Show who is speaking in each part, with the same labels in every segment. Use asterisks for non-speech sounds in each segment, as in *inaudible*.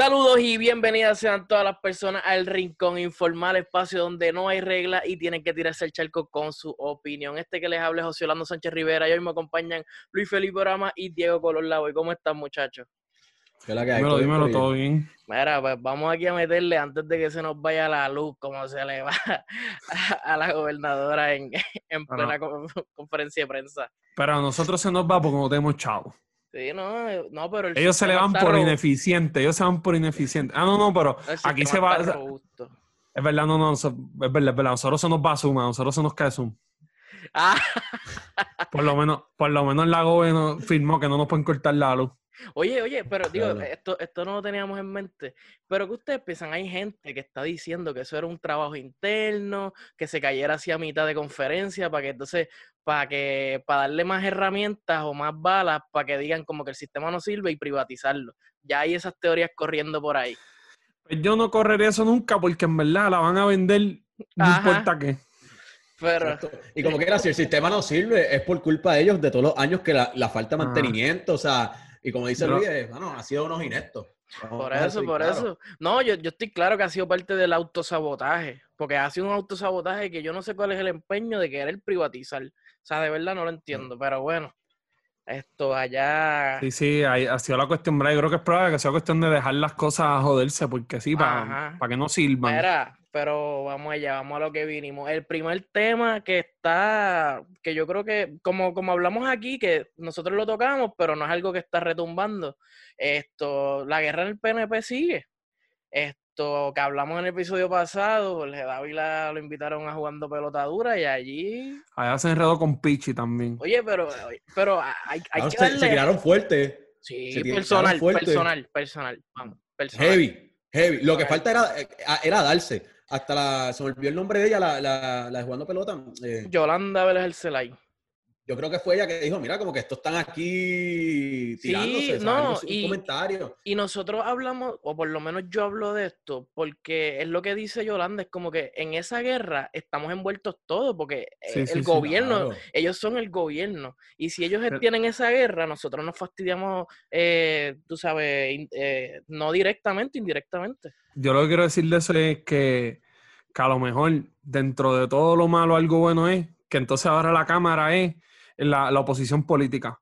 Speaker 1: Saludos y bienvenidas sean todas las personas al Rincón Informal, espacio donde no hay reglas y tienen que tirarse el charco con su opinión. Este que les habla es José Orlando Sánchez Rivera y hoy me acompañan Luis Felipe Orama y Diego Color ¿Y ¿Cómo están, muchachos?
Speaker 2: dímelo, dímelo, todo bien.
Speaker 1: Mira, pues vamos aquí a meterle antes de que se nos vaya la luz, como se le va a, la gobernadora en, plena conferencia de prensa.
Speaker 2: Pero a nosotros se nos va porque no tenemos chavo.
Speaker 1: Sí, no, no, pero
Speaker 2: ellos se le van por ineficiente, ellos se van por ineficiente. Ah, no, no, pero aquí se va. Es verdad, no, no, es verdad, es verdad. Nosotros se nos va a sumar, nosotros se nos cae Zoom. Ah. *laughs* Por lo menos, por lo menos la gobierno firmó que no nos pueden cortar la luz.
Speaker 1: Oye, oye, pero digo, esto, esto no lo teníamos en mente. Pero que ustedes piensan, hay gente que está diciendo que eso era un trabajo interno, que se cayera así a mitad de conferencia, para que entonces, para que, para darle más herramientas o más balas, para que digan como que el sistema no sirve y privatizarlo. Ya hay esas teorías corriendo por ahí.
Speaker 2: Pues yo no correré eso nunca, porque en verdad la van a vender, no importa qué.
Speaker 3: Pero... Y como que era, si el sistema no sirve, es por culpa de ellos, de todos los años que la, falta de mantenimiento, o sea y como dice Luis, bueno, ha sido unos ineptos.
Speaker 1: por eso, por eso. No, yo, yo estoy claro que ha sido parte del autosabotaje, porque ha sido un autosabotaje que yo no sé cuál es el empeño de querer privatizar. O sea, de verdad no lo entiendo, pero bueno, esto allá...
Speaker 2: Sí, sí, ha sido la cuestión, yo creo que es probable que sea cuestión de dejar las cosas a joderse, porque sí, para, para que no sirvan.
Speaker 1: Mira, pero vamos allá, vamos a lo que vinimos. El primer tema que está, que yo creo que, como, como hablamos aquí, que nosotros lo tocamos, pero no es algo que está retumbando. Esto, la guerra en el PNP sigue. Esto, que hablamos en el episodio pasado, Jorge Dávila lo invitaron a jugando pelota dura y allí.
Speaker 2: Allá se enredó con Pichi también.
Speaker 1: Oye, pero, pero hay, hay que
Speaker 3: darle... se, tiraron fuerte.
Speaker 1: Sí, personal, personal, personal, Vamos, personal.
Speaker 3: Heavy, heavy. Lo que falta era, eh, era darse hasta la, se me olvidó el nombre de ella, la, la, la de jugando pelota.
Speaker 1: Eh, Yolanda Vélez el Celay.
Speaker 3: Yo creo que fue ella que dijo, mira, como que estos están aquí tirándose, sí, no, y, comentario.
Speaker 1: Y nosotros hablamos, o por lo menos yo hablo de esto, porque es lo que dice Yolanda, es como que en esa guerra estamos envueltos todos, porque eh, el gobierno, ellos son el gobierno, y si ellos tienen esa guerra, nosotros nos fastidiamos, eh, tú sabes, no directamente, indirectamente.
Speaker 2: Yo lo que quiero decir de eso es que, a lo mejor dentro de todo lo malo algo bueno es que entonces ahora la Cámara es la, la oposición política.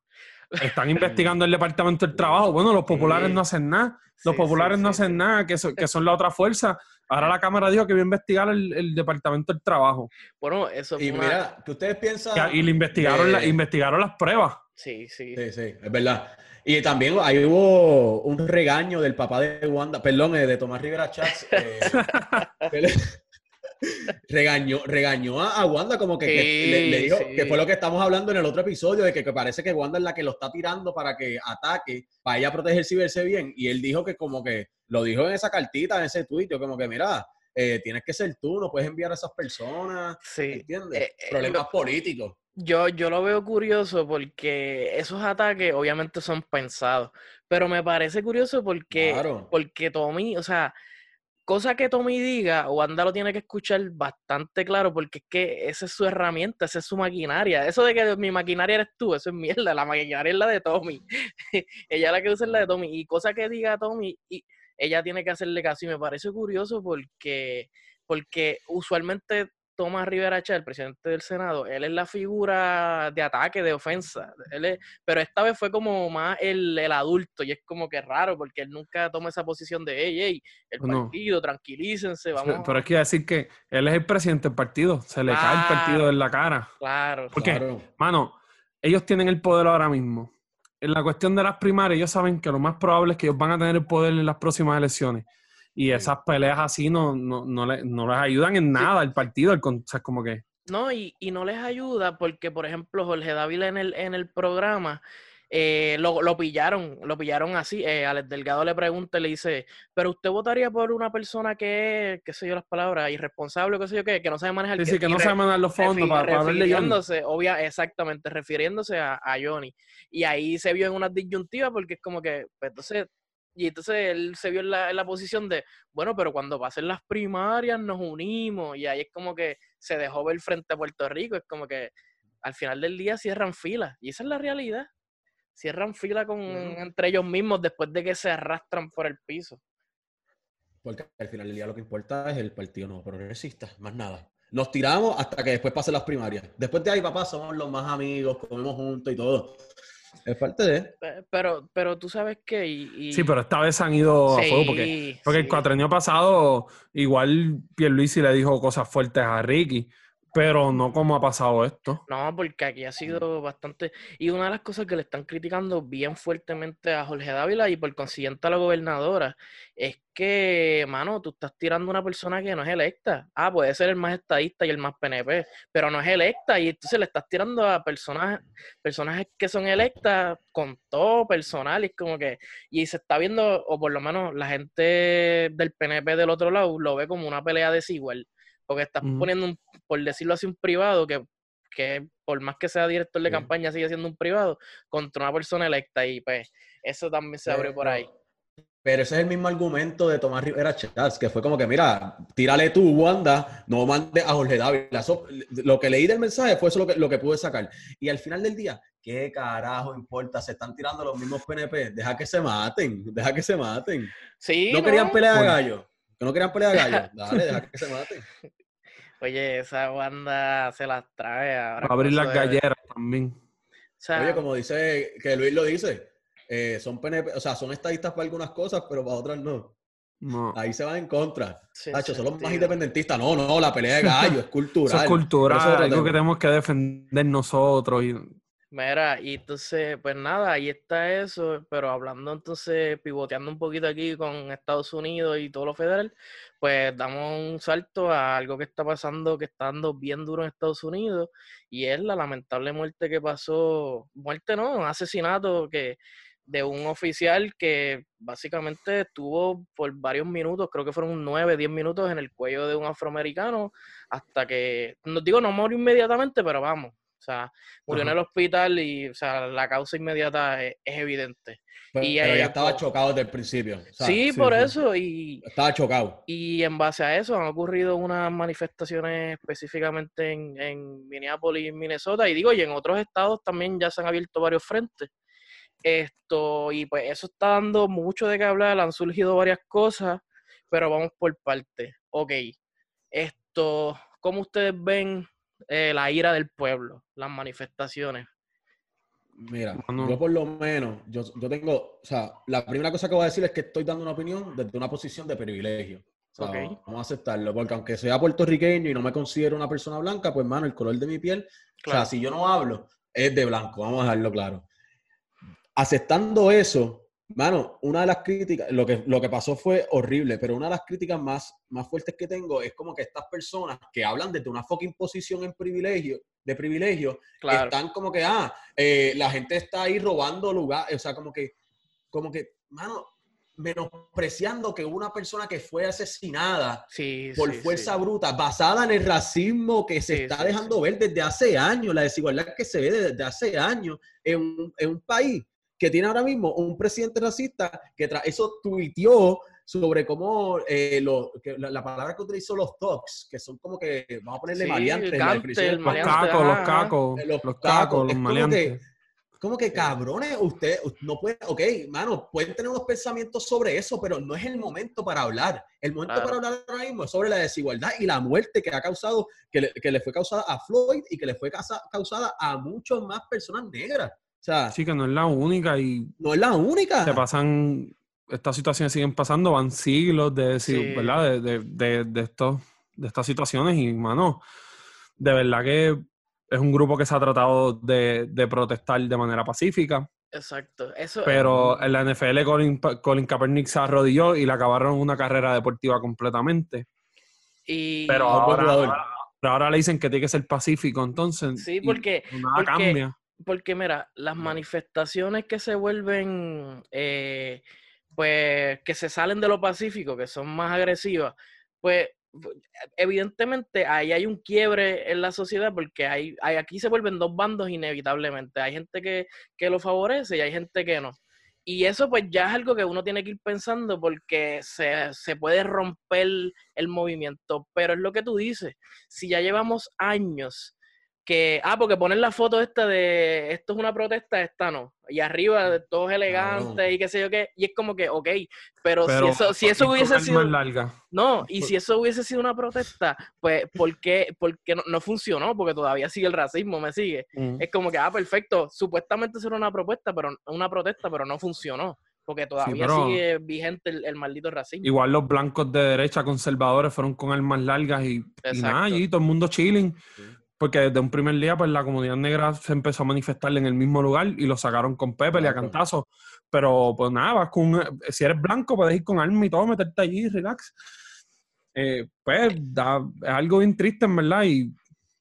Speaker 2: Están *laughs* investigando el Departamento del Trabajo. Bueno, los populares no hacen nada. Los populares no hacen nada, que, que son la otra fuerza. Ahora la Cámara dijo que iba a investigar el, Departamento del Trabajo.
Speaker 1: Bueno, eso
Speaker 3: Y mira, que ustedes piensan...
Speaker 2: Y, le investigaron, la, investigaron las pruebas.
Speaker 1: Sí, sí.
Speaker 3: Sí, sí, es verdad. Y también ahí hubo un regaño del papá de Wanda, perdón, eh, de Tomás Rivera Chats. Eh, *laughs* regañó, regañó a, Wanda como que, le, dijo que fue lo que estamos hablando en el otro episodio, de que, parece que Wanda es la que lo está tirando para que ataque, para ella protegerse y verse bien. Y él dijo que como que lo dijo en esa cartita, en ese tuit, como que mira, eh, tienes que ser tú, no puedes enviar a esas personas. Sí. ¿Entiendes? Problemas políticos.
Speaker 1: Yo, yo lo veo curioso porque esos ataques obviamente son pensados, pero me parece curioso porque, porque Tommy, o sea, cosa que Tommy diga, Wanda lo tiene que escuchar bastante claro porque es que esa es su herramienta, esa es su maquinaria. Eso de que mi maquinaria eres tú, eso es mierda, la maquinaria es la de Tommy. *laughs* ella la que usa es la de Tommy. Y cosa que diga Tommy, y ella tiene que hacerle caso. Y me parece curioso porque, porque usualmente Tomás Rivera Chá, el presidente del Senado, él es la figura de ataque, de ofensa. Él pero esta vez fue como más el, adulto y es como que raro porque él nunca toma esa posición de, hey, hey, el partido, tranquilícense, vamos.
Speaker 2: Pero es que decir que él es el presidente del partido, se le cae el partido en la cara.
Speaker 1: Claro.
Speaker 2: Porque, mano, ellos tienen el poder ahora mismo. En la cuestión de las primarias, ellos saben que lo más probable es que ellos van a tener el poder en las próximas elecciones. Y esas peleas así no, no, no, le, no les ayudan en nada al partido, o sea, como que...
Speaker 1: No, y, y, no les ayuda porque, por ejemplo, Jorge Dávila en el, en el programa eh, lo, lo, pillaron, lo pillaron así. Eh, Alex Delgado le pregunta y le dice, pero usted votaría por una persona que es, qué sé yo las palabras, irresponsable, qué sé yo qué, que no sabe manejar...
Speaker 2: Sí, sí, que no sabe manejar los fondos para, para
Speaker 1: refiriéndose, obvia, exactamente, refiriéndose a, a, Johnny. Y ahí se vio en una disyuntiva porque es como que, pues, entonces y entonces él se vio en la, en la, posición de, bueno, pero cuando pasen las primarias nos unimos. Y ahí es como que se dejó ver frente a Puerto Rico. Es como que al final del día cierran filas. Y esa es la realidad. Cierran fila con, entre ellos mismos después de que se arrastran por el piso.
Speaker 3: Porque al final del día lo que importa es el Partido No Progresista, más nada. Nos tiramos hasta que después pasen las primarias. Después de ahí, papá, somos los más amigos, comemos juntos y todo. Es parte de.
Speaker 1: Pero, pero tú sabes que. Y,
Speaker 2: Sí, pero esta vez han ido a fuego porque, porque el cuatrenio pasado, igual Pierluisi le dijo cosas fuertes a Ricky. Pero no como ha pasado esto.
Speaker 1: No, porque aquí ha sido bastante. Y una de las cosas que le están criticando bien fuertemente a Jorge Dávila y por consiguiente a la gobernadora es que, mano, tú estás tirando a una persona que no es electa. Ah, puede ser el más estadista y el más PNP, pero no es electa. Y entonces le estás tirando a personas, personajes que son electas con todo personal. Y como que. Y se está viendo, o por lo menos la gente del PNP del otro lado lo ve como una pelea desigual porque estás poniendo, un, por decirlo así, un privado que, que por más que sea director de campaña sigue siendo un privado contra una persona electa y pues eso también se abre por ahí.
Speaker 3: Pero ese es el mismo argumento de Tomás Rivera Chávez, que fue como que, mira, tírale tú, Wanda, no mande a Jorge Dávila. lo que leí del mensaje fue eso lo que, lo que pude sacar. Y al final del día, ¿qué carajo importa? Se están tirando los mismos PNP. Deja que se maten, deja que se maten.
Speaker 1: Sí.
Speaker 3: No, querían pelear a gallo. Que no querían pelear a gallo. *laughs* Dale, deja que se maten.
Speaker 1: Oye, esa banda se las trae ahora.
Speaker 2: a abrir las galleras también.
Speaker 3: Oye, como dice, que Luis lo dice, eh, son PNP, o sea, son estadistas para algunas cosas, pero para otras no. No. Ahí se van en contra. Sí, son los más independentistas. No, no, la pelea de gallo es cultural. *laughs*
Speaker 2: Eso es cultural, algo que tenemos que defender nosotros. Y...
Speaker 1: Mira, y entonces, pues nada, ahí está eso, pero hablando entonces, pivoteando un poquito aquí con Estados Unidos y todo lo federal, pues damos un salto a algo que está pasando, que está dando bien duro en Estados Unidos, y es la lamentable muerte que pasó, muerte no, un asesinato que de un oficial que básicamente estuvo por varios minutos, creo que fueron nueve, diez minutos en el cuello de un afroamericano, hasta que, no digo no murió inmediatamente, pero vamos, o sea, murió en el hospital y, o sea, la causa inmediata es,
Speaker 3: evidente. Pero, y, ya estaba chocado desde el principio.
Speaker 1: sí, por eso. Y,
Speaker 3: estaba chocado.
Speaker 1: Y en base a eso han ocurrido unas manifestaciones específicamente en, en Minneapolis, Minnesota. Y digo, y en otros estados también ya se han abierto varios frentes. Esto, y pues eso está dando mucho de qué hablar, han surgido varias cosas, pero vamos por parte. Ok, esto, ¿cómo ustedes ven eh, la ira del pueblo, las manifestaciones?
Speaker 3: Mira, yo por lo menos, yo, yo, tengo, o sea, la primera cosa que voy a decir es que estoy dando una opinión desde una posición de privilegio. Vamos a aceptarlo, porque aunque sea puertorriqueño y no me considero una persona blanca, pues, mano, el color de mi piel, o sea, si yo no hablo, es de blanco, vamos a dejarlo claro. Aceptando eso, Mano, una de las críticas, lo que, lo que pasó fue horrible, pero una de las críticas más, más fuertes que tengo es como que estas personas que hablan desde una fucking posición en privilegio, de privilegio, están como que, ah, eh, la gente está ahí robando lugar, o sea, como que, como que, mano, menospreciando que una persona que fue asesinada por fuerza bruta, basada en el racismo que se está dejando ver desde hace años, la desigualdad que se ve desde hace años en en un país que tiene ahora mismo un presidente racista que tras eso tuiteó sobre cómo eh, la, palabra que utilizó los talks, que son como que, vamos a ponerle maleantes.
Speaker 2: los cacos, los cacos, los, cacos, los maleantes.
Speaker 3: Como que, cabrones, usted no puede, ok, mano, pueden tener unos pensamientos sobre eso, pero no es el momento para hablar. El momento para hablar ahora mismo es sobre la desigualdad y la muerte que ha causado, que le, que le fue causada a Floyd y que le fue causada a muchas más personas negras
Speaker 2: sí, que no es la única y...
Speaker 3: No es la única.
Speaker 2: Se pasan, estas situaciones siguen pasando, van siglos de, ¿verdad? De, de, de, estos, de estas situaciones y, mano, de verdad que es un grupo que se ha tratado de, protestar de manera pacífica.
Speaker 1: Exacto. Eso,
Speaker 2: pero en la NFL Colin, Colin Kaepernick se arrodilló y le acabaron una carrera deportiva completamente. Y... Pero ahora, ahora, le dicen que tiene que ser pacífico, entonces.
Speaker 1: Sí, porque, nada cambia porque mira, las manifestaciones que se vuelven, eh, pues, que se salen de lo pacífico, que son más agresivas, pues, evidentemente ahí hay un quiebre en la sociedad porque hay, aquí se vuelven dos bandos inevitablemente. Hay gente que, que lo favorece y hay gente que no. Y eso pues ya es algo que uno tiene que ir pensando porque se, se, puede romper el movimiento. Pero es lo que tú dices, si ya llevamos años que, ah, porque ponen la foto esta de esto es una protesta, esta no. Y arriba todos elegantes y qué sé yo qué. Y es como que, ok, pero, si eso, si eso hubiese sido.
Speaker 2: Larga.
Speaker 1: No, y si eso hubiese sido una protesta, pues, ¿por qué, no, funcionó? Porque todavía sigue el racismo, me sigue. Mm. Es como que, ah, perfecto, supuestamente era una propuesta, pero una protesta, pero no funcionó porque todavía sigue vigente el, maldito racismo.
Speaker 2: Igual los blancos de derecha conservadores fueron con armas largas y, y nada, y todo el mundo chilling. Porque desde un primer día, pues la comunidad negra se empezó a manifestar en el mismo lugar y lo sacaron con Pepe y a cantazos. Pero pues nada, vas con, si eres blanco, puedes ir con armas y todo, meterte allí, relax. Eh, pues da, es algo bien triste, en verdad. Y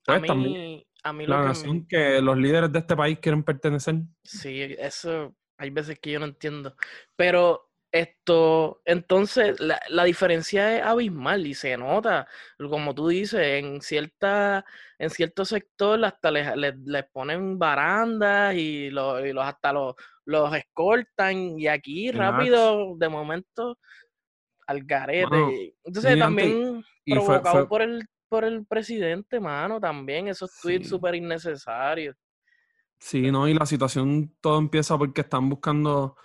Speaker 2: pues, también la nación que los líderes de este país quieren pertenecer.
Speaker 1: Sí, eso hay veces que yo no entiendo. Pero esto, entonces, la, la, diferencia es abismal y se nota, como tú dices, en cierta, en cierto sector hasta les, les, ponen barandas y, los, y los hasta los, los escoltan y aquí rápido, de momento, al garete. entonces también provocado por el por el presidente, mano, también, esos tweets súper innecesarios.
Speaker 2: Sí, no, y la situación todo empieza porque están buscando,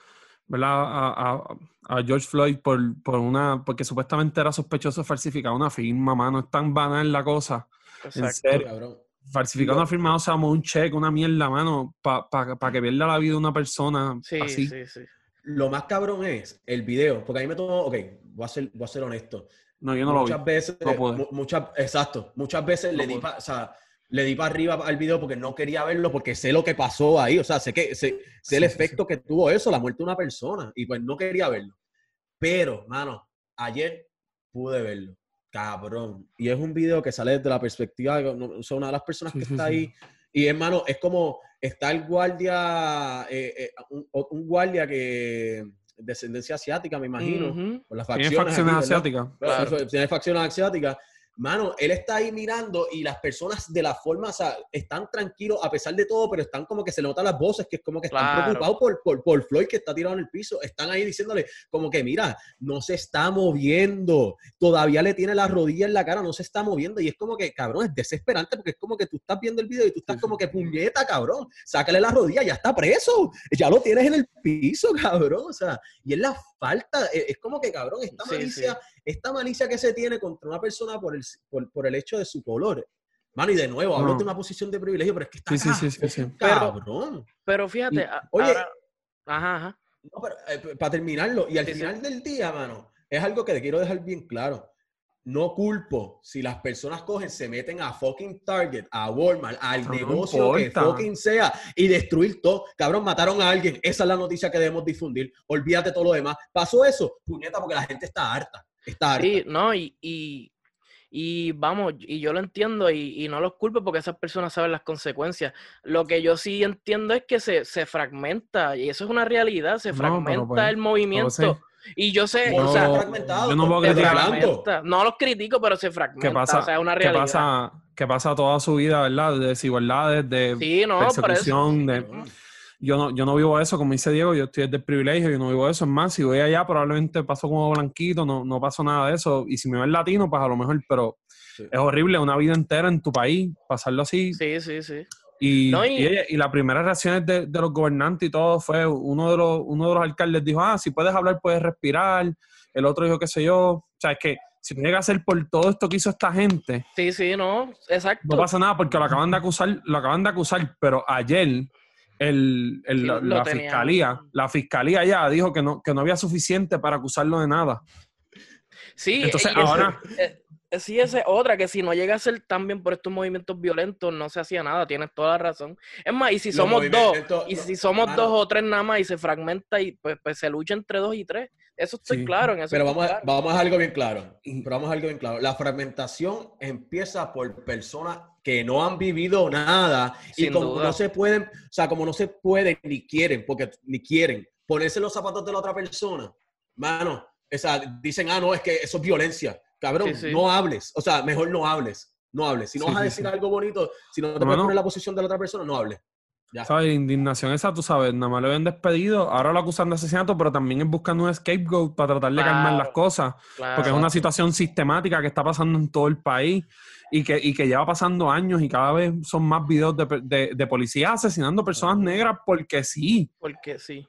Speaker 2: ¿verdad? A, a, George Floyd por, por, una, porque supuestamente era sospechoso de falsificar una firma, mano. Es tan banal la cosa. Exacto. Falsificar una firma, o sea, un cheque, una mierda, mano, para pa, que pierda la vida una persona sí, así. Sí, sí.
Speaker 3: Lo más cabrón es el video, porque a mí me tomó, ok, voy a ser, voy a ser honesto.
Speaker 2: No, yo no
Speaker 3: muchas
Speaker 2: lo
Speaker 3: vi. Veces, muchas, exacto, muchas veces le di, o sea, le di para arriba al video porque no quería verlo, porque sé lo que pasó ahí, o sea, sé, que, sé, el efecto que tuvo eso, la muerte de una persona, y pues no quería verlo. Pero, mano, ayer pude verlo, cabrón. Y es un video que sale desde la perspectiva de una de las personas que está ahí. Y hermano, es como está el guardia, eh, eh, un, guardia que descendencia asiática, me imagino,
Speaker 2: por las facciones. Tiene facciones asiáticas.
Speaker 3: Tiene facciones asiáticas mano, él está ahí mirando y las personas de la forma, o sea, están tranquilos a pesar de todo, pero están como que se notan las voces, que es como que están preocupados por, por, por, Floyd que está tirado en el piso. Están ahí diciéndole como que, mira, no se está moviendo, todavía le tiene la rodilla en la cara, no se está moviendo. Y es como que, cabrón, es desesperante porque es como que tú estás viendo el video y tú estás como que, puñeta, cabrón, sácale la rodilla, ya está preso, ya lo tienes en el piso, *laughs* cabrón. O sea, y es la falta, e, es como que, cabrón, esta malicia, esta malicia que se tiene contra una persona por el, por, el hecho de su color. Mano, y de nuevo, hablo de una posición de privilegio, pero es que está sí, sí, sí, cabrón.
Speaker 1: Pero, fíjate, oye,
Speaker 3: ajá, ajá. Eh, para terminarlo, y al final del día, mano, es algo que te quiero dejar bien claro no culpo si las personas cogen, se meten a fucking Target, a Walmart, al negocio que fucking sea y destruir todo. Cabrón, mataron a alguien. Esa es la noticia que debemos difundir. Olvídate todo lo demás. Pasó eso, puñeta, porque la gente está harta. Está harta.
Speaker 1: Sí, no, y, y, vamos, y yo lo entiendo y, no los culpo porque esas personas saben las consecuencias. Lo que yo sí entiendo es que se, fragmenta, y eso es una realidad, se fragmenta pues, el movimiento. Y yo sé, o sea,
Speaker 2: yo no puedo
Speaker 1: criticar. No los critico, pero se fragmenta.
Speaker 2: ¿Qué pasa,
Speaker 1: o sea, es una realidad.
Speaker 2: ¿qué pasa, qué pasa toda su vida, verdad? De desigualdades, de
Speaker 1: sí, no,
Speaker 2: persecución, de... Yo no, yo no vivo eso, como dice Diego, yo estoy desde el privilegio, yo no vivo eso. Es más, si voy allá, probablemente paso como blanquito, no, no pasó nada de eso. Y si me ven latino, pues a lo mejor, pero es horrible una vida entera en tu país, pasarlo así.
Speaker 1: Sí, sí, sí.
Speaker 2: Y, y, las primeras reacciones de, los gobernantes y todo fue uno de los, uno de los alcaldes dijo, ah, si puedes hablar, puedes respirar. El otro dijo, qué sé yo. O sea, es que si llega a ser por todo esto que hizo esta gente.
Speaker 1: Sí, sí, no, exacto.
Speaker 2: No pasa nada porque lo acaban de acusar, lo acaban de acusar, pero ayer el, la, fiscalía, la fiscalía ya dijo que no, que no había suficiente para acusarlo de nada.
Speaker 1: Sí, entonces ahora. Eh, eh, sí, esa es otra, que si no llega a ser tan bien por estos movimientos violentos, no se hacía nada, tienes toda la razón. Es más, y si somos dos, y si somos dos o tres nada más y se fragmenta y pues, pues se lucha entre dos y tres, eso estoy claro en eso.
Speaker 3: Pero vamos, a, vamos a algo bien claro, pero vamos a algo bien claro. La fragmentación empieza por personas que no han vivido nada y como no se pueden, o sea, como no se pueden ni quieren, porque ni quieren ponerse los zapatos de la otra persona, mano, o sea, dicen, ah, no, es que eso es violencia cabrón, no hables. O sea, mejor no hables. No hables. Si no vas a decir algo bonito, si no te puedes poner en la posición de la otra persona, no hables.
Speaker 2: ¿Sabes? Indignación esa, tú sabes, nada más lo habían despedido, ahora lo acusan de asesinato, pero también es buscando un scapegoat para tratar de calmar las cosas, porque es una situación sistemática que está pasando en todo el país y que, y que lleva pasando años y cada vez son más videos de, de, de policías asesinando personas negras porque sí.
Speaker 1: Porque sí.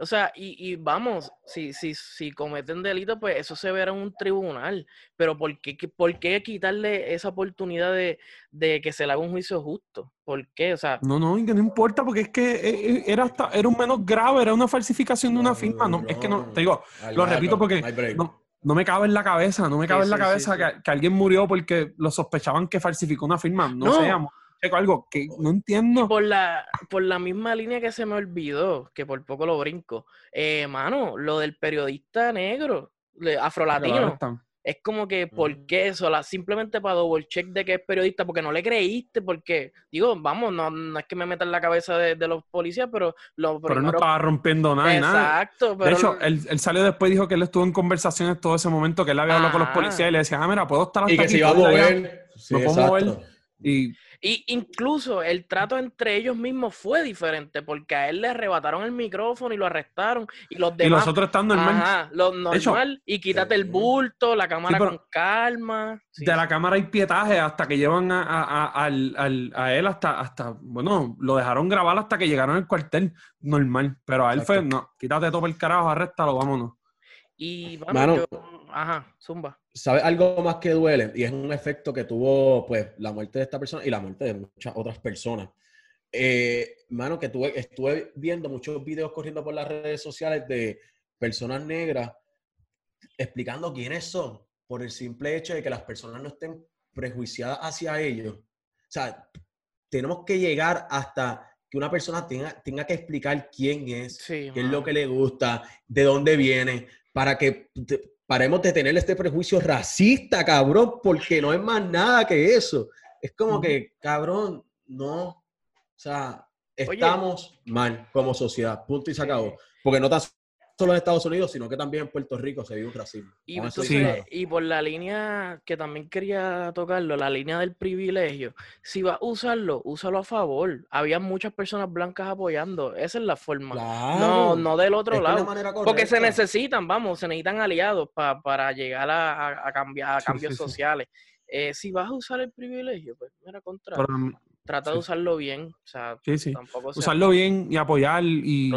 Speaker 1: O sea, y, y vamos, si, si, si cometen delito, pues eso se verá en un tribunal. Pero ¿por qué, por qué quitarle esa oportunidad de, de, que se le haga un juicio justo? ¿Por qué? O sea.
Speaker 2: No, no, que no importa, porque es que eh, eh, era hasta, era un menos grave, era una falsificación de una firma. No, es que no, te digo, lo repito porque no, no, me cabe en la cabeza, no me cabe en la cabeza que, que, alguien murió porque lo sospechaban que falsificó una firma. No, no algo que no entiendo.
Speaker 1: Por la, por la misma línea que se me olvidó, que por poco lo brinco. Eh, mano, lo del periodista negro, afrolatino. Es como que, ¿por qué eso? La, simplemente para double check de que es periodista, porque no le creíste, porque, digo, vamos, no, es que me meta en la cabeza de, los policías, pero lo
Speaker 2: Pero no estaba rompiendo nada. Exacto. Nada. de hecho, él, salió después y dijo que él estuvo en conversaciones todo ese momento, que él había hablado con los policías y le decía, ah, mira, puedo estar hasta
Speaker 3: Y que se iba a mover.
Speaker 2: Sí, puedo mover. Y
Speaker 1: y incluso el trato entre ellos mismos fue diferente, porque a él le arrebataron el micrófono y lo arrestaron. Y los demás.
Speaker 2: Y los otros están normal.
Speaker 1: Ajá, lo normal. y quítate el bulto, la cámara con calma.
Speaker 2: de la cámara hay pietaje hasta que llevan a, a, a, él hasta, hasta. Bueno, lo dejaron grabar hasta que llegaron al cuartel normal. Pero a él fue, no, quítate todo el carajo, arréstalo, vámonos.
Speaker 1: Y vamos, ajá, zumba.
Speaker 3: ¿Sabes algo más que duele? Y es un efecto que tuvo, pues, la muerte de esta persona y la muerte de muchas otras personas. Eh, mano, que tuve, estuve viendo muchos videos corriendo por las redes sociales de personas negras explicando quiénes son por el simple hecho de que las personas no estén prejuiciadas hacia ellos. O sea, tenemos que llegar hasta que una persona tenga, tenga que explicar quién es, qué es lo que le gusta, de dónde viene, para que paremos de tener este prejuicio racista, cabrón, porque no es más nada que eso. Es como que, cabrón, no, o sea, estamos mal como sociedad, punto y se acabó. Porque no tan solo en Estados Unidos, sino que también en Puerto Rico se vive un racismo.
Speaker 1: Y, y por la línea que también quería tocarlo, la línea del privilegio, si vas a usarlo, úsalo a favor. Había muchas personas blancas apoyando, esa es la forma. No, no del otro lado. Porque se necesitan, vamos, se necesitan aliados para llegar a, cambiar, a cambios sociales. Eh, si vas a usar el privilegio, pues mira, contra. Trata de usarlo bien. O sea,
Speaker 2: sí, sí. Usarlo bien y apoyar y,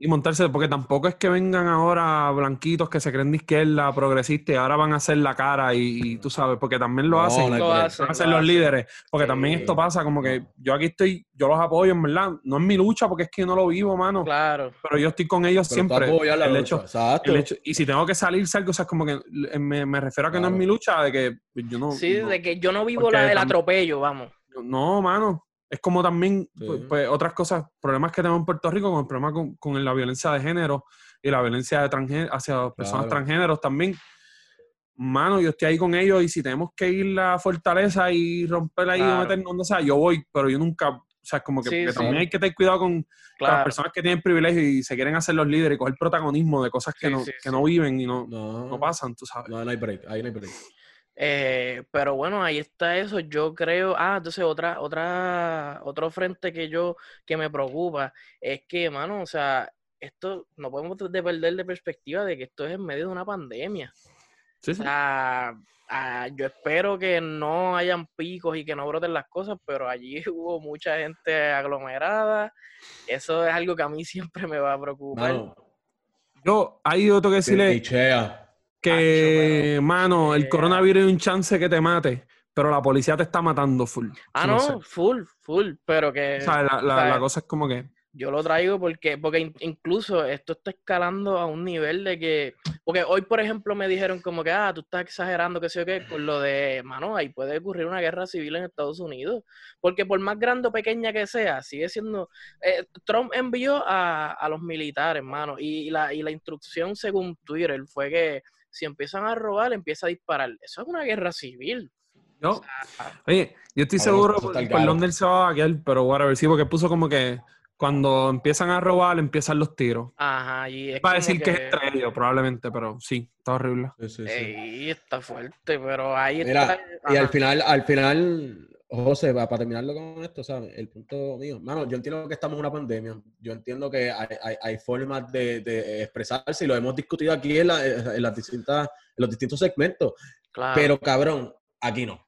Speaker 2: y montarse, porque tampoco es que vengan ahora blanquitos que se creen de izquierda, progresistas, y ahora van a hacer la cara y, tú sabes, porque también lo hacen. Lo hacen, los líderes. Porque también esto pasa, como que yo aquí estoy, yo los apoyo, en verdad. No es mi lucha porque es que yo no lo vivo, mano.
Speaker 1: Claro.
Speaker 2: Pero yo estoy con ellos siempre. El hecho, el hecho, y si tengo que salir, salgo, o sea, es como que me, me refiero a que no es mi lucha, de que yo no.
Speaker 1: Sí, de que yo no vivo la del atropello, vamos.
Speaker 2: No, mano. Es como también pues, pues, otras cosas, problemas que tenemos en Puerto Rico, con el problema con, la violencia de género y la violencia de hacia personas transgéneros también. Mano, yo estoy ahí con ellos y si tenemos que ir a Fortaleza y romperla ahí y meternos donde sea, yo voy, pero yo nunca, o sea, como que, también hay que tener cuidado con, las personas que tienen privilegio y se quieren hacer los líderes y coger protagonismo de cosas que, no, que no viven y no, no, pasan, tú sabes.
Speaker 3: No, no hay break, ahí no hay break.
Speaker 1: Eh, pero bueno, ahí está eso. Yo creo, ah, entonces otra, otra, otro frente que yo, que me preocupa es que, mano, o sea, esto no podemos de perder de perspectiva de que esto es en medio de una pandemia. O sea, ah, yo espero que no hayan picos y que no broten las cosas, pero allí *laughs* hubo mucha gente aglomerada. Eso es algo que a mí *laughs* siempre me va a preocupar.
Speaker 2: Yo, hay otro que decirle que, mano, el coronavirus es un chance que te mate, pero la policía te está matando full.
Speaker 1: Ah, no, full, full, pero que...
Speaker 2: O sea, la, cosa es como que...
Speaker 1: Yo lo traigo porque, porque incluso esto está escalando a un nivel de que... Porque hoy, por ejemplo, me dijeron como que, ah, tú estás exagerando, qué sé yo qué, con lo de, mano, ahí puede ocurrir una guerra civil en Estados Unidos. Porque por más grande o pequeña que sea, sigue siendo... Eh, Trump envió a, a los militares, mano, y la, y la instrucción según Twitter fue que si empiezan a robar, empieza a disparar. Eso es una guerra civil.
Speaker 2: Yo, oye, yo estoy seguro por, por dónde él se va a aquel, pero whatever, sí, porque puso como que cuando empiezan a robar, empiezan los tiros.
Speaker 1: Ajá, y
Speaker 2: es Va a decir que... es entre ellos, probablemente, pero sí, está horrible.
Speaker 1: Sí, sí, está fuerte, pero ahí está.
Speaker 3: y al final, al final, José, para terminarlo con esto, ¿sabes? El punto mío, mano, yo entiendo que estamos en una pandemia, yo entiendo que hay, formas de, expresarse y lo hemos discutido aquí en, las distintas, los distintos segmentos, pero cabrón, aquí no.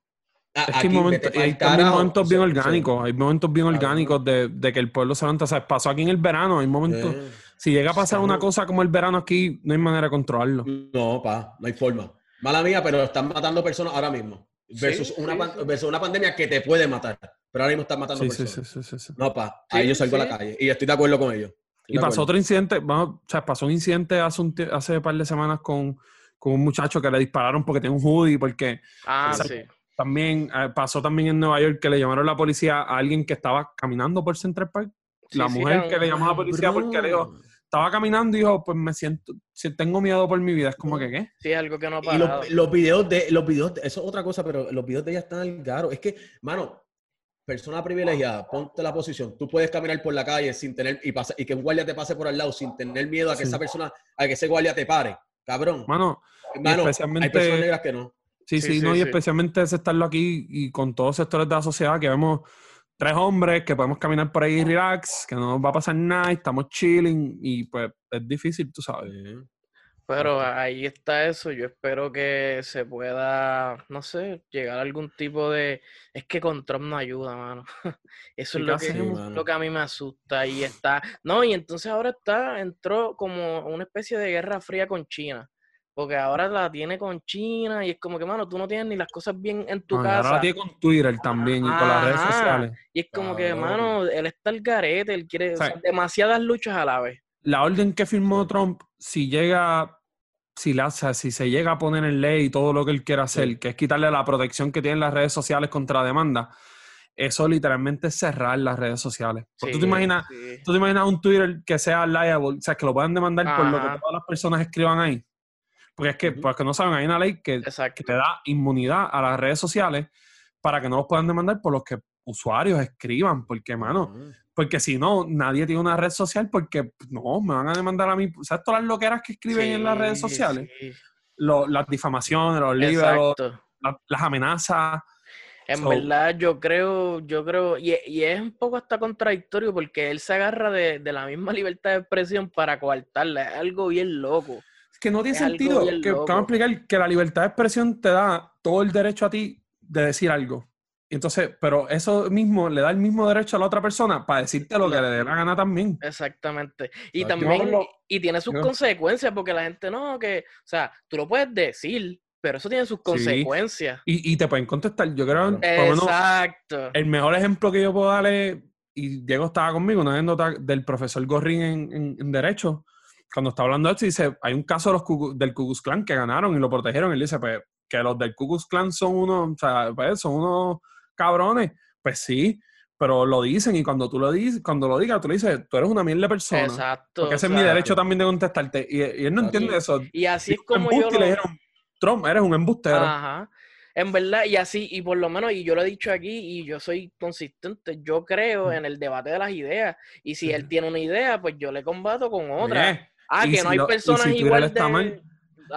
Speaker 2: es que hay, momentos bien orgánicos, hay momentos bien orgánicos de, que el pueblo se levanta, ¿sabes? Pasó aquí en el verano, hay momentos... Si llega a pasar una cosa como el verano aquí, no hay manera de controlarlo.
Speaker 3: No, pa, no hay forma. Mala mía, pero están matando personas ahora mismo. Versus, una, una pandemia que te puede matar. Pero ahora mismo están matando personas. no, pa, ahí yo salgo a la calle. Y estoy de acuerdo con ellos.
Speaker 2: Y pasó otro incidente, vamos, o sea, pasó un incidente hace un, hace un par de semanas con, con, un muchacho que le dispararon porque tiene un hoodie, porque...
Speaker 1: Ah, sí.
Speaker 2: También eh, pasó también en Nueva York que le llamaron a la policía a alguien que estaba caminando por Central Park. la mujer que le llamó a la policía porque le dijo, estaba caminando y dijo, pues me siento, si tengo miedo por mi vida, es como que qué.
Speaker 1: Sí, algo que no
Speaker 3: ha Y los, videos de, los videos, eso es otra cosa, pero los videos de ella están claros. Es que, mano, persona privilegiada, ponte la posición. Tú puedes caminar por la calle sin tener, y, pasa, y que un guardia te pase por al lado sin tener miedo a que esa persona, a que ese guardia te pare. Cabrón.
Speaker 2: Mano, especialmente,
Speaker 3: hay personas negras que no.
Speaker 2: Sí, sí, no, y especialmente ese estarlo aquí y con todos los sectores de la sociedad que vemos tres hombres que podemos caminar por ahí relax, que no nos va a pasar nada, estamos chilling y pues es difícil, tú sabes.
Speaker 1: Pero ahí está eso, yo espero que se pueda, no sé, llegar a algún tipo de... Es que con Trump no ayuda, mano. *laughs* Eso es lo que, lo que a mí me asusta. Y está... No, y entonces ahora está, entró como una especie de guerra fría con China. Porque ahora la tiene con China y es como que, mano, tú no tienes ni las cosas bien en tu casa. Ahora
Speaker 2: la tiene con Twitter también y con las redes sociales.
Speaker 1: Y es como que, mano, él está el garete, él quiere demasiadas luchas a la vez.
Speaker 2: La orden que firmó Trump, si llega, si, la, si se llega a poner en ley todo lo que él quiere hacer, que es quitarle la protección que tienen las redes sociales contra demanda, eso literalmente es cerrar las redes sociales. tú, te imaginas, tú te imaginas un Twitter que sea liable, o sea, que lo puedan demandar por lo que todas las personas escriban ahí. Porque es que, porque no saben, hay una ley que, que, te da inmunidad a las redes sociales para que no los puedan demandar por los que usuarios escriban, porque, mano, porque si no, nadie tiene una red social porque, no, me van a demandar a mí. ¿Sabes todas las loqueras que escriben en las redes sociales? las difamaciones, los libros, las amenazas.
Speaker 1: En verdad, yo creo, yo creo, y, es un poco hasta contradictorio porque él se agarra de, de la misma libertad de expresión para coartarla. Es algo bien loco
Speaker 2: que no tiene sentido. Que, vamos a explicar que la libertad de expresión te da todo el derecho a ti de decir algo. Entonces, pero eso mismo le da el mismo derecho a la otra persona para decirte lo que le dé la gana también.
Speaker 1: Exactamente. Y también, y tiene sus consecuencias, porque la gente no, que, o sea, tú lo puedes decir, pero eso tiene sus consecuencias.
Speaker 2: Y, te pueden contestar. Yo creo
Speaker 1: Exacto.
Speaker 2: el mejor ejemplo que yo puedo darle, y Diego estaba conmigo, una anécdota del profesor Gorrin en, en Derecho, cuando está hablando de esto, dice, hay un caso de los, del Ku Klan que ganaron y lo protegieron. Él dice, pues, que los del Ku Klan son unos, o sea, pues, son unos cabrones. Pues sí, pero lo dicen y cuando tú lo dices, cuando lo digas, tú le dices, tú eres una mierda persona.
Speaker 1: Exacto.
Speaker 2: Porque ese es mi derecho también de contestarte. Y, él no entiende eso.
Speaker 1: Y así es como yo
Speaker 2: lo... le dijeron, Trump, eres un embustero.
Speaker 1: Ajá. En verdad, y así, y por lo menos, y yo lo he dicho aquí, y yo soy consistente, yo creo en el debate de las ideas, y si él tiene una idea, pues yo le combato con otra. Ah, que no hay personas si igual
Speaker 2: está mal,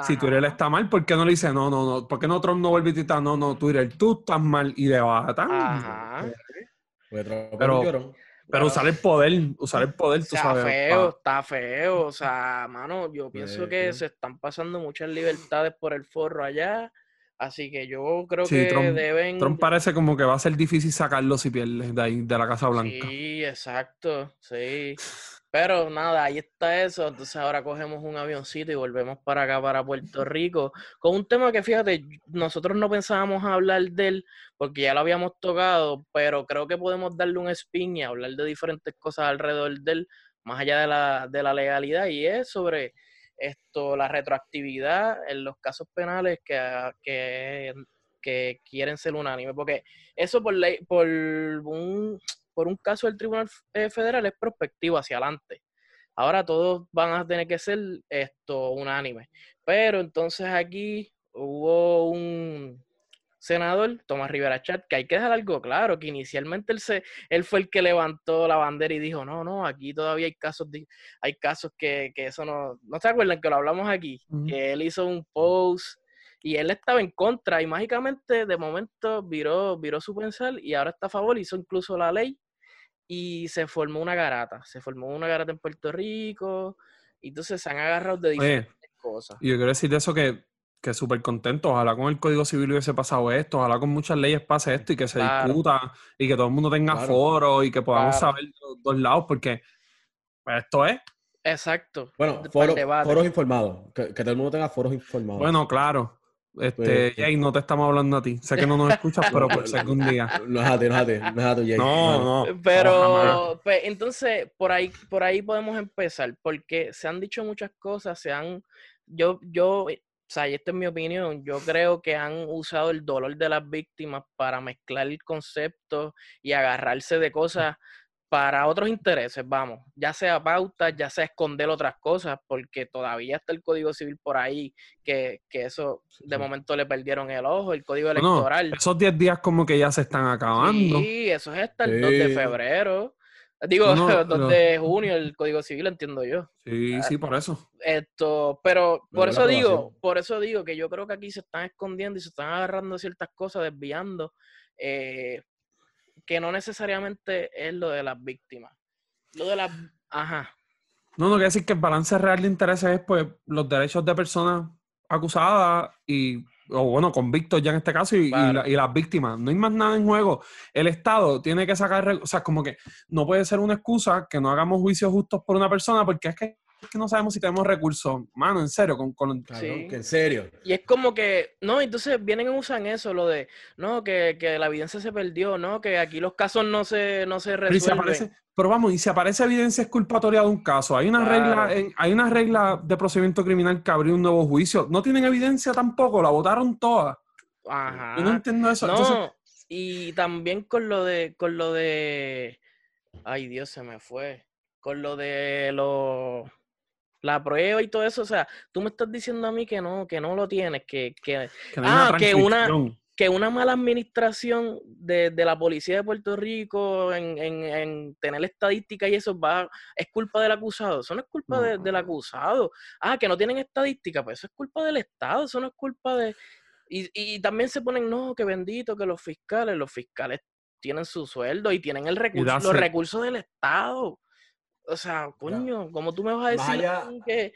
Speaker 2: Si Twitter está mal, ¿por qué no le dice no, no, no? ¿Por qué no Trump no vuelve a decir no, no, Twitter, tú estás mal y debatan?
Speaker 1: Ajá.
Speaker 2: Pero, pero, usar el poder, usar el poder, tú
Speaker 1: está feo, está feo. O sea, mano, yo pienso que se están pasando muchas libertades por el forro allá. Así que yo creo que deben.
Speaker 2: Trump parece como que va a ser difícil sacarlo si pierde de ahí, de la Casa Blanca.
Speaker 1: Sí, exacto. Sí. Pero nada, ahí está eso. Entonces ahora cogemos un avioncito y volvemos para acá, para Puerto Rico, con un tema que fíjate, nosotros no pensábamos hablar de él porque ya lo habíamos tocado, pero creo que podemos darle un spin y hablar de diferentes cosas alrededor de él, más allá de la, de la legalidad, y es sobre esto, la retroactividad en los casos penales que, que, que quieren ser unánime, porque eso por ley, por un por un caso del Tribunal eh, Federal es prospectivo hacia adelante. Ahora todos van a tener que ser esto unánime. Pero entonces aquí hubo un senador, Tomás Rivera Chat, que hay que dejar algo claro, que inicialmente él, se, él fue el que levantó la bandera y dijo, no, no, aquí todavía hay casos, hay casos que, eso no, no se acuerdan que lo hablamos aquí, que él hizo un post y él estaba en contra y mágicamente de momento viró, viró su pensar y ahora está a favor, hizo incluso la ley y se formó una garata, se formó una garata en Puerto Rico y entonces se han agarrado de diferentes cosas.
Speaker 2: Y yo quiero decir de eso que que súper contento. Ojalá con el Código Civil hubiese pasado esto, ojalá con muchas leyes pase esto y que se discuta y que todo el mundo tenga foro y que podamos saber los dos lados, porque pues, esto es.
Speaker 1: Exacto.
Speaker 3: Bueno, foros informados, que, todo el mundo tenga foros informados.
Speaker 2: Bueno, claro. Este, pues, no te estamos hablando a ti. Sé que no nos escuchas, *laughs* pero por si algún día.
Speaker 3: No es a ti, no es a ti, no es a ti, Jay.
Speaker 2: No,
Speaker 1: no. Pero, pues, entonces, por ahí, por ahí podemos empezar, porque se han dicho muchas cosas, se han, yo, yo o sea, y esta es mi opinión, yo creo que han usado el dolor de las víctimas para mezclar el concepto y agarrarse de cosas para otros intereses, vamos, ya sea pautas, ya sea esconder otras cosas, porque todavía está el Código Civil por ahí, que, eso de momento le perdieron el ojo, el Código Electoral.
Speaker 2: esos 10 días como que ya se están acabando.
Speaker 1: Sí, eso es hasta el 2 de febrero. Digo, no, 2 *laughs* de junio el Código Civil, entiendo yo.
Speaker 2: Sí, ah, sí, por eso.
Speaker 1: Esto, pero por eso digo, por eso digo que yo creo que aquí se están escondiendo y se están agarrando ciertas cosas, desviando, eh, que no necesariamente es lo de las víctimas. Lo de las... Ajá.
Speaker 2: No, no quiere decir que el balance real de intereses es pues los derechos de personas acusadas y o bueno, convictos ya en este caso, y, las víctimas. No hay más nada en juego. El Estado tiene que sacar, o sea, como que no puede ser una excusa que no hagamos juicios justos por una persona porque es que, no sabemos si tenemos recursos. Mano, en serio, con, con
Speaker 3: que en serio.
Speaker 1: Y es como que, no, entonces vienen y usan eso, lo de, no, que, que la evidencia se perdió, no, que aquí los casos no se, no se resuelven.
Speaker 2: Pero vamos, y si aparece evidencia exculpatoria de un caso, hay una regla, hay una regla de procedimiento criminal que abrió un nuevo juicio. No tienen evidencia tampoco, la votaron toda.
Speaker 1: Ajá.
Speaker 2: Yo no entiendo eso.
Speaker 1: No, y también con lo de, con lo de. Ay, Dios, se me fue. Con lo de lo la prueba y todo eso, o sea, tú me estás diciendo a mí que no, que no lo tienes, que, que, ah, que una, que una mala administración de, la policía de Puerto Rico en, tener estadística y eso va, es culpa del acusado. Eso no es culpa del acusado. Ah, que no tienen estadística, pues eso es culpa del Estado, eso no es culpa de... Y, también se ponen, no, que bendito que los fiscales, los fiscales tienen su sueldo y tienen el recurso, los recursos del Estado. O sea, coño, ¿cómo tú me vas a decir que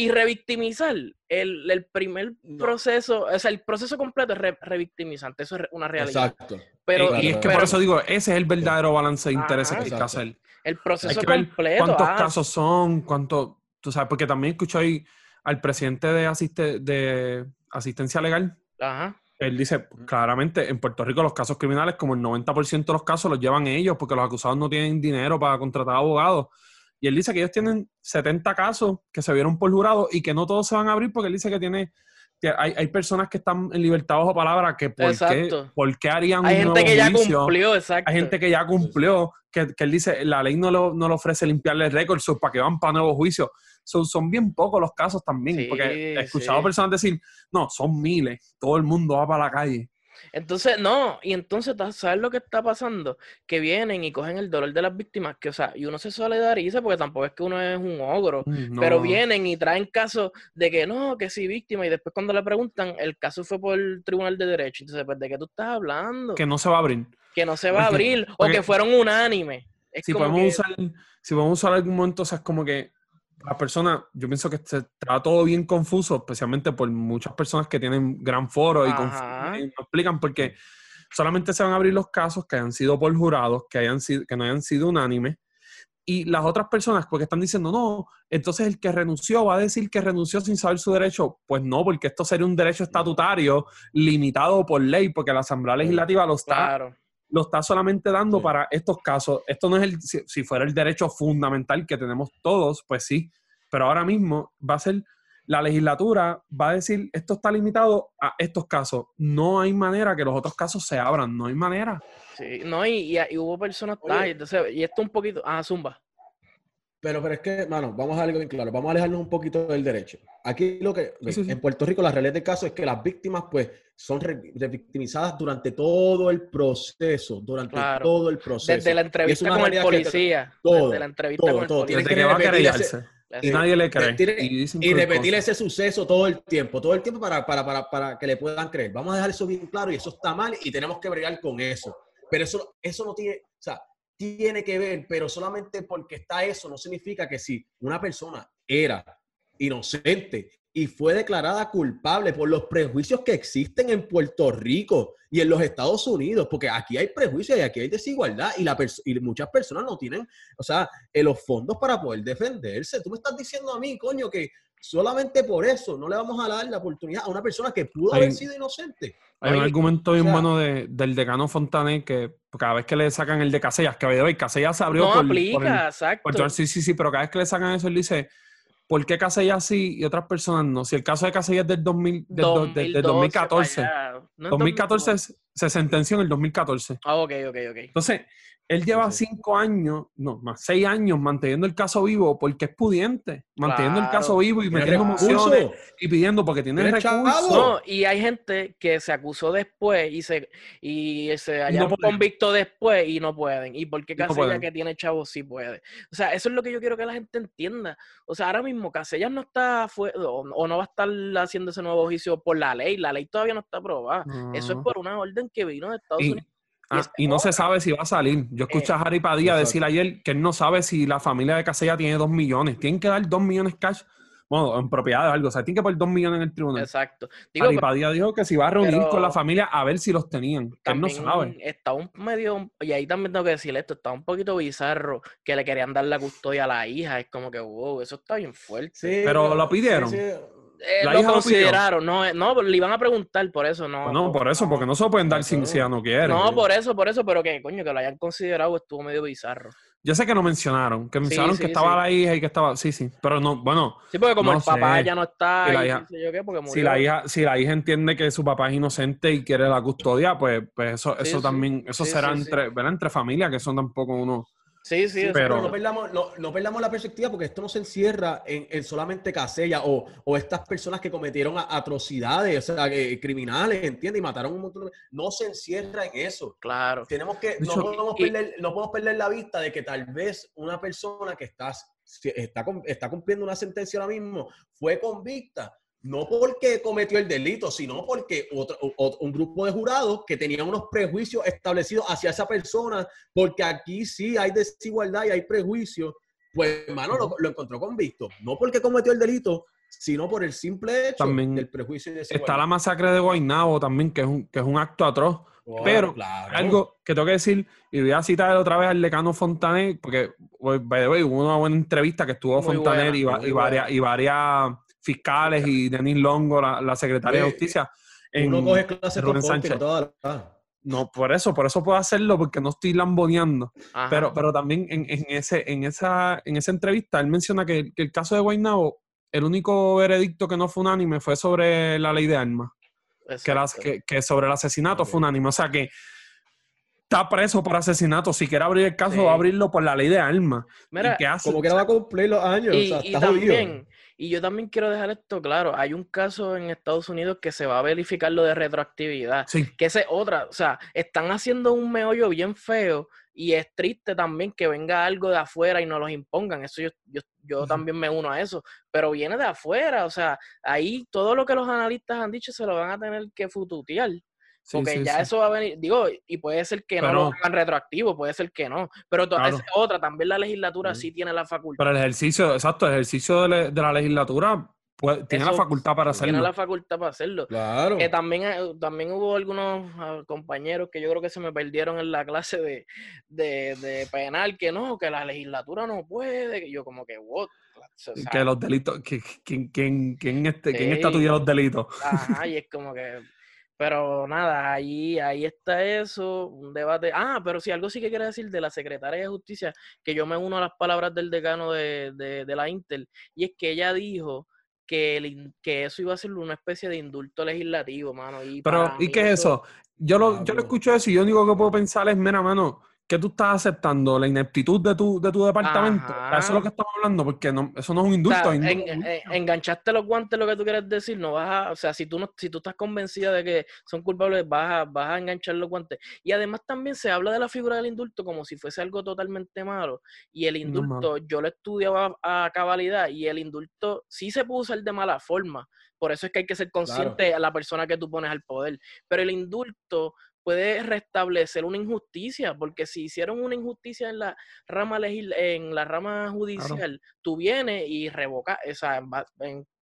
Speaker 1: y revictimizar, el, el primer proceso, o sea, el proceso completo es revictimizante, eso es una realidad.
Speaker 2: Exacto. Pero, y es que por eso digo, ese es el verdadero balance de intereses que hay que hacer.
Speaker 1: El proceso completo.
Speaker 2: ¿Cuántos ah. casos son? ¿Cuánto? Tú sabes, porque también escucho ahí al presidente de, asiste, de asistencia legal.
Speaker 1: Ajá.
Speaker 2: Él dice claramente, en Puerto Rico los casos criminales, como el 90% de los casos los llevan ellos, porque los acusados no tienen dinero para contratar abogados. Y él dice que ellos tienen 70 casos que se vieron por jurado y que no todos se van a abrir porque él dice que tiene hay, hay personas que están en libertad bajo palabra que por, qué, ¿por qué harían
Speaker 1: hay gente que ya cumplió exacto.
Speaker 2: hay gente que ya cumplió que, que él dice la ley no, lo, no le ofrece limpiarle récords para que van para nuevos juicios son, son bien pocos los casos también porque he escuchado personas decir no son miles todo el mundo va para la calle
Speaker 1: entonces, no, y entonces, ¿sabes lo que está pasando? Que vienen y cogen el dolor de las víctimas, que, o sea, y uno se solidariza porque tampoco es que uno es un ogro, pero vienen y traen casos de que no, que sí, víctima, y después cuando le preguntan, el caso fue por el Tribunal de Derecho, entonces, pues, ¿de qué tú estás hablando?
Speaker 2: Que no se va a abrir.
Speaker 1: Que no se *laughs* va a abrir, o que fueron unánimes.
Speaker 2: si, podemos usar, si podemos usar algún momento, o sea, es como que la persona, yo pienso que está todo bien confuso, especialmente por muchas personas que tienen gran foro y, no explican porque solamente se van a abrir los casos que hayan sido por jurados, que, hayan sido, que no hayan sido unánimes. Y las otras personas, porque están diciendo, no, entonces el que renunció va a decir que renunció sin saber su derecho. Pues no, porque esto sería un derecho estatutario limitado por ley, porque la Asamblea Legislativa lo está claro lo está solamente dando para estos casos. Esto no es el, si, fuera el derecho fundamental que tenemos todos, pues sí, pero ahora mismo va a ser, la legislatura va a decir, esto está limitado a estos casos. No hay manera que los otros casos se abran, no hay manera.
Speaker 1: Sí, no, y, hubo personas, entonces, y esto un poquito, ah, zumba.
Speaker 3: Pero, pero es que, mano, vamos a algo bien claro, vamos a alejarnos un poquito del derecho. Aquí lo que, en Puerto Rico la realidad del caso es que las víctimas, pues, son revictimizadas durante todo el proceso, durante todo el proceso.
Speaker 1: Desde la entrevista con el policía.
Speaker 3: todo,
Speaker 1: desde la entrevista con el
Speaker 3: policía.
Speaker 2: Desde que va a querellarse. Y nadie le cree.
Speaker 3: Y, repetir ese suceso todo el tiempo, todo el tiempo para, para, para, para, que le puedan creer. Vamos a dejar eso bien claro y eso está mal y tenemos que bregar con eso. Pero eso, eso no tiene, o sea, tiene que ver, pero solamente porque está eso no significa que si una persona era inocente y fue declarada culpable por los prejuicios que existen en Puerto Rico y en los Estados Unidos, porque aquí hay prejuicios y aquí hay desigualdad y, la y muchas personas no tienen, o sea, eh, los fondos para poder defenderse. Tú me estás diciendo a mí, coño, que solamente por eso no le vamos a dar la oportunidad a una persona que pudo haber sido inocente.
Speaker 2: Hay un argumento bien bueno del decano Fontané que cada vez que le sacan el de Casellas, que hoy Casellas se abrió
Speaker 1: no aplica, exacto.
Speaker 2: sí, sí, sí, pero cada vez que le sacan eso, él dice ¿por qué Casellas sí y otras personas no? Si el caso de Casellas es del, 2000, del, 2014. 2014 se sentenció en el 2014.
Speaker 1: Ah, ok, ok, ok.
Speaker 2: Entonces, él lleva cinco años, no, más seis años manteniendo el caso vivo porque es pudiente, manteniendo el caso vivo y metiendo mociones y pidiendo porque tiene recursos.
Speaker 1: No, y hay gente que se acusó después y se y se convicto después y no pueden. ¿Y por qué Casellas que tiene chavos sí puede? O sea, eso es lo que yo quiero que la gente entienda. O sea, ahora mismo Casellas no está o, no va a estar haciendo ese nuevo juicio por la ley. La ley todavía no está aprobada. Eso es por una orden que vino de Estados Unidos
Speaker 2: Ah, y no se sabe si va a salir. Yo escuché a eh, Harry Padilla decir ayer que él no sabe si la familia de Casella tiene dos millones. Tienen que dar dos millones cash, bueno, en propiedad de algo. O sea, tienen que poner dos millones en el tribunal.
Speaker 1: Exacto.
Speaker 2: Harry Padilla dijo que si va a reunir con la familia a ver si los tenían. Que él no sabe.
Speaker 1: Está un medio, y ahí también tengo que decir esto, está un poquito bizarro que le querían dar la custodia a la hija. Es como que, wow, eso está bien fuerte.
Speaker 2: pero lo pidieron.
Speaker 1: Eh, lo consideraron, no, eh, no, le iban a preguntar, por eso no.
Speaker 2: No, por eso, porque no se lo pueden dar sin si ya no quieren.
Speaker 1: No, por eso, por eso, pero que coño, que lo hayan considerado estuvo medio bizarro.
Speaker 2: Yo sé que lo mencionaron, que mencionaron que estaba la hija y que estaba, sí, sí, pero no, bueno.
Speaker 1: Sí, porque como el papá ya no está,
Speaker 2: si la, hija, si la hija, si la hija entiende que su papá es inocente y quiere la custodia, pues, pues eso, eso también, eso será entre, ¿verdad? entre familias, que son tampoco uno
Speaker 1: Sí, sí,
Speaker 3: pero no perdamos, no, perdamos, la perspectiva porque esto no se encierra en, solamente Casella o, o, estas personas que cometieron atrocidades, o sea, criminales, ¿entiendes? Y mataron un montón de... No se encierra en eso.
Speaker 1: Claro.
Speaker 3: Tenemos que, no, podemos perder, no podemos perder la vista de que tal vez una persona que está, está, está cumpliendo una sentencia ahora mismo fue convicta no porque cometió el delito, sino porque otro, un grupo de jurados que tenían unos prejuicios establecidos hacia esa persona, porque aquí sí hay desigualdad y hay prejuicios, pues hermano lo, encontró convicto, no porque cometió el delito, sino por el simple hecho del prejuicio y
Speaker 2: Está la masacre de Guaynabo también, que es un, que es un acto atroz. Pero algo que tengo que decir, y voy a citar otra vez al decano Fontaner, porque by the way, hubo una buena entrevista que estuvo Fontaner y, varias, y varias fiscales y Denis Longo, la, secretaria de Justicia.
Speaker 3: En, uno coge clases con Sánchez.
Speaker 2: No, por eso, por eso puedo hacerlo, porque no estoy lamboneando. Pero, pero también en, ese, en, esa, en esa entrevista él menciona que, el caso de Guaynabo, el único veredicto que no fue unánime fue sobre la ley de armas. Que, que, sobre el asesinato fue unánime. O sea que está preso por asesinato. Si quiere abrir el caso, va a abrirlo por la ley de armas.
Speaker 3: Mira, Como que no va a cumplir los años. Y, o sea, está también,
Speaker 1: y yo también quiero dejar esto claro. Hay un caso en Estados Unidos que se va a verificar lo de retroactividad. Que es otra. O sea, están haciendo un meollo bien feo y es triste también que venga algo de afuera y nos los impongan. Eso yo, yo, yo también me uno a eso. Pero viene de afuera. O sea, ahí todo lo que los analistas han dicho se lo van a tener que fututear. Porque ya eso va a venir, digo, y puede ser que no lo hagan retroactivo, puede ser que no. Pero es otra, también la legislatura sí. tiene la facultad.
Speaker 2: Pero el ejercicio, exacto, el ejercicio de, la legislatura tiene la facultad para hacerlo.
Speaker 1: Tiene la facultad para hacerlo.
Speaker 3: Claro.
Speaker 1: Que también, eh, también hubo algunos ah, compañeros que yo creo que se me perdieron en la clase de, de, penal, que no, que la legislatura no puede, que yo como que, what?
Speaker 2: que los delitos, que, ¿quién, quién, quién, este, ¿quién está los delitos?
Speaker 1: Ajá, y es como que pero nada, ahí, ahí está eso, un debate. Ah, pero si algo sí que quiere decir de la secretaria de Justicia, que yo me uno a las palabras del decano de, de, la Intel, y es que ella dijo que, que eso iba a ser una especie de indulto legislativo, mano. Y
Speaker 2: pero, ¿y qué es eso? Yo lo, yo lo escucho eso y yo lo único que puedo pensar es, mira, mano, ¿qué tú estás aceptando? ¿La ineptitud de tu, de tu departamento? Eso es lo que estamos hablando, porque no, eso no es un indulto.
Speaker 1: enganchaste los guantes, lo que tú quieres decir, no vas a, o sea, si tú, no, si tú estás convencida de que son culpables, vas a, vas a enganchar los guantes. Y además también se habla de la figura del indulto como si fuese algo totalmente malo. Y el indulto, yo lo estudiaba a cabalidad, y el indulto sí se puede usar de mala forma. Por eso es que hay que ser consciente a la persona que tú pones al poder. Pero el indulto puede restablecer una injusticia, porque si hicieron una injusticia en la rama en la rama judicial, tú vienes y revocas, o sea,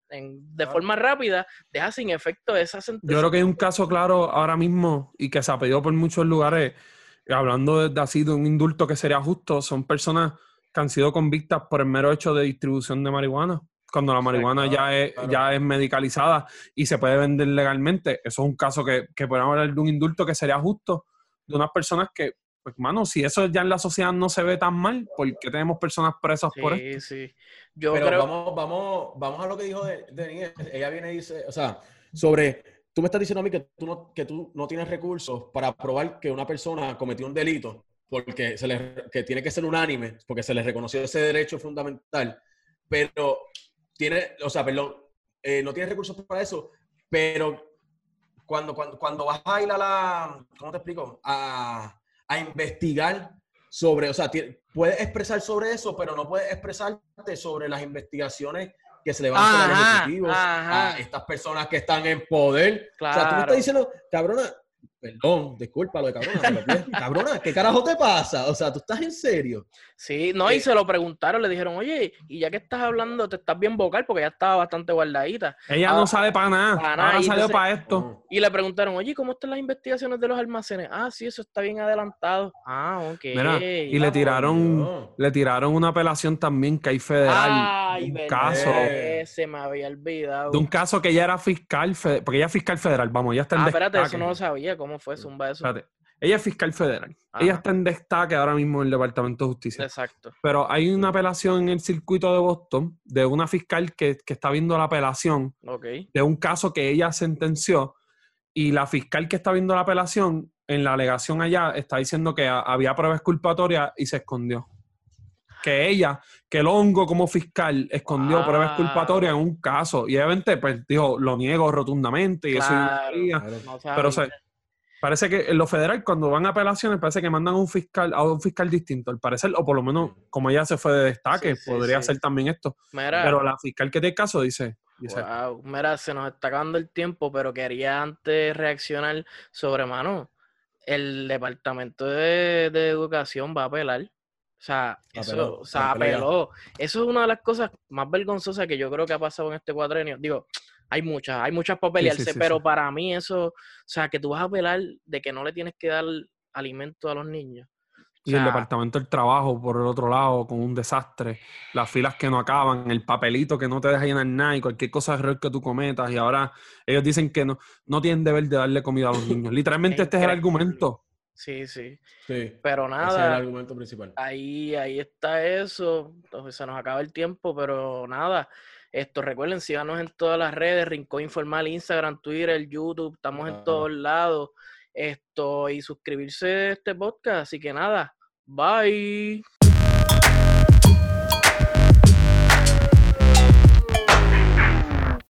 Speaker 1: de forma rápida, deja sin efecto esa sentencia.
Speaker 2: Yo creo que hay un caso claro ahora mismo y que se ha pedido por muchos lugares, hablando de, así de un indulto que sería justo, son personas que han sido convictas por el mero hecho de distribución de marihuana cuando la marihuana ya, es, ya es medicalizada y se puede vender legalmente. Eso es un caso que, que podemos hablar de un indulto que sería justo de unas personas que, pues, mano, si eso ya en la sociedad no se ve tan mal, ¿por qué tenemos personas presas por esto?
Speaker 3: Sí, sí. Yo Pero vamos, vamos, vamos a lo que dijo Denise. Ella viene y dice, o sea, sobre, tú me estás diciendo a mí que tú no, que tú no tienes recursos para probar que una persona cometió un delito porque se le, que tiene que ser unánime, porque se le reconoció ese derecho fundamental. Pero tiene, o sea, perdón, eh, no tiene recursos para eso, pero cuando, cuando, cuando vas a ir a la, ¿cómo te explico? A, a investigar sobre, o sea, puedes expresar sobre eso, pero no puedes expresarte sobre las investigaciones que se le van a hacer a los ejecutivos, a estas personas que están en poder. O sea, tú me estás diciendo, cabrona, Perdón, disculpa lo de cabrona, *laughs* cabrona, ¿qué carajo te pasa? O sea, ¿tú estás en serio?
Speaker 1: Sí, no, y eh, se lo preguntaron, le dijeron, oye, y ya que estás hablando, te estás bien vocal porque ya estaba bastante guardadita.
Speaker 2: Ella no ah, sabe para nada, para nada. salió para esto.
Speaker 1: Oh. Y le preguntaron, oye, ¿cómo están las investigaciones de los almacenes? Ah, sí, eso está bien adelantado. Ah, ok.
Speaker 2: y le tiraron, le tiraron una apelación también que hay federal. Ay, un caso.
Speaker 1: Se me había olvidado.
Speaker 2: De un caso que ella era fiscal, porque ella es fiscal federal, vamos, ya está en
Speaker 1: Ah, espérate, eso no lo sabía. ¿Cómo fue? Zumba eso.
Speaker 2: Ella es fiscal federal. Ella está en destaque ahora mismo en el Departamento de Justicia.
Speaker 1: Exacto.
Speaker 2: Pero hay una apelación en el circuito de Boston de una fiscal que, está viendo la apelación de un caso que ella sentenció y la fiscal que está viendo la apelación en la alegación allá está diciendo que había pruebas culpatorias y se escondió. Que ella, que el hongo como fiscal escondió pruebas culpatorias en un caso y obviamente pues dijo, lo niego rotundamente y eso pero o Parece que en lo federal, cuando van a apelaciones, parece que mandan un fiscal a un fiscal distinto, al parecer, o por lo menos, como ella se fue de destaque, podría ser también esto. pero la fiscal que tiene caso dice, dice.
Speaker 1: Wow, mira, se nos está acabando el tiempo, pero quería antes reaccionar sobre mano. El departamento de, educación va a apelar. O sea, eso, o sea, apeló. Eso es una de las cosas más vergonzosas que yo creo que ha pasado en este cuadrenio. Digo, hay muchas, hay muchas para pelearse, pero para mí eso, o sea, que tú vas a apelar de que no le tienes que dar alimento a los niños.
Speaker 2: y el departamento del trabajo, por el otro lado, con un desastre, las filas que no acaban, el papelito que no te deja llenar nada y cualquier cosa de error que tú cometas. Y ahora ellos dicen que no, no tienen deber de darle comida a los niños. Literalmente este es el argumento.
Speaker 1: Sí, sí. Sí. Pero nada. Ese es el argumento principal. Ahí, ahí está eso. Entonces se nos acaba el tiempo, pero nada. Esto, recuerden, síganos en todas las redes, Rincón Informal, Instagram, Twitter, YouTube, estamos en todos lados. Esto, y suscribirse a este podcast. Así que nada, bye.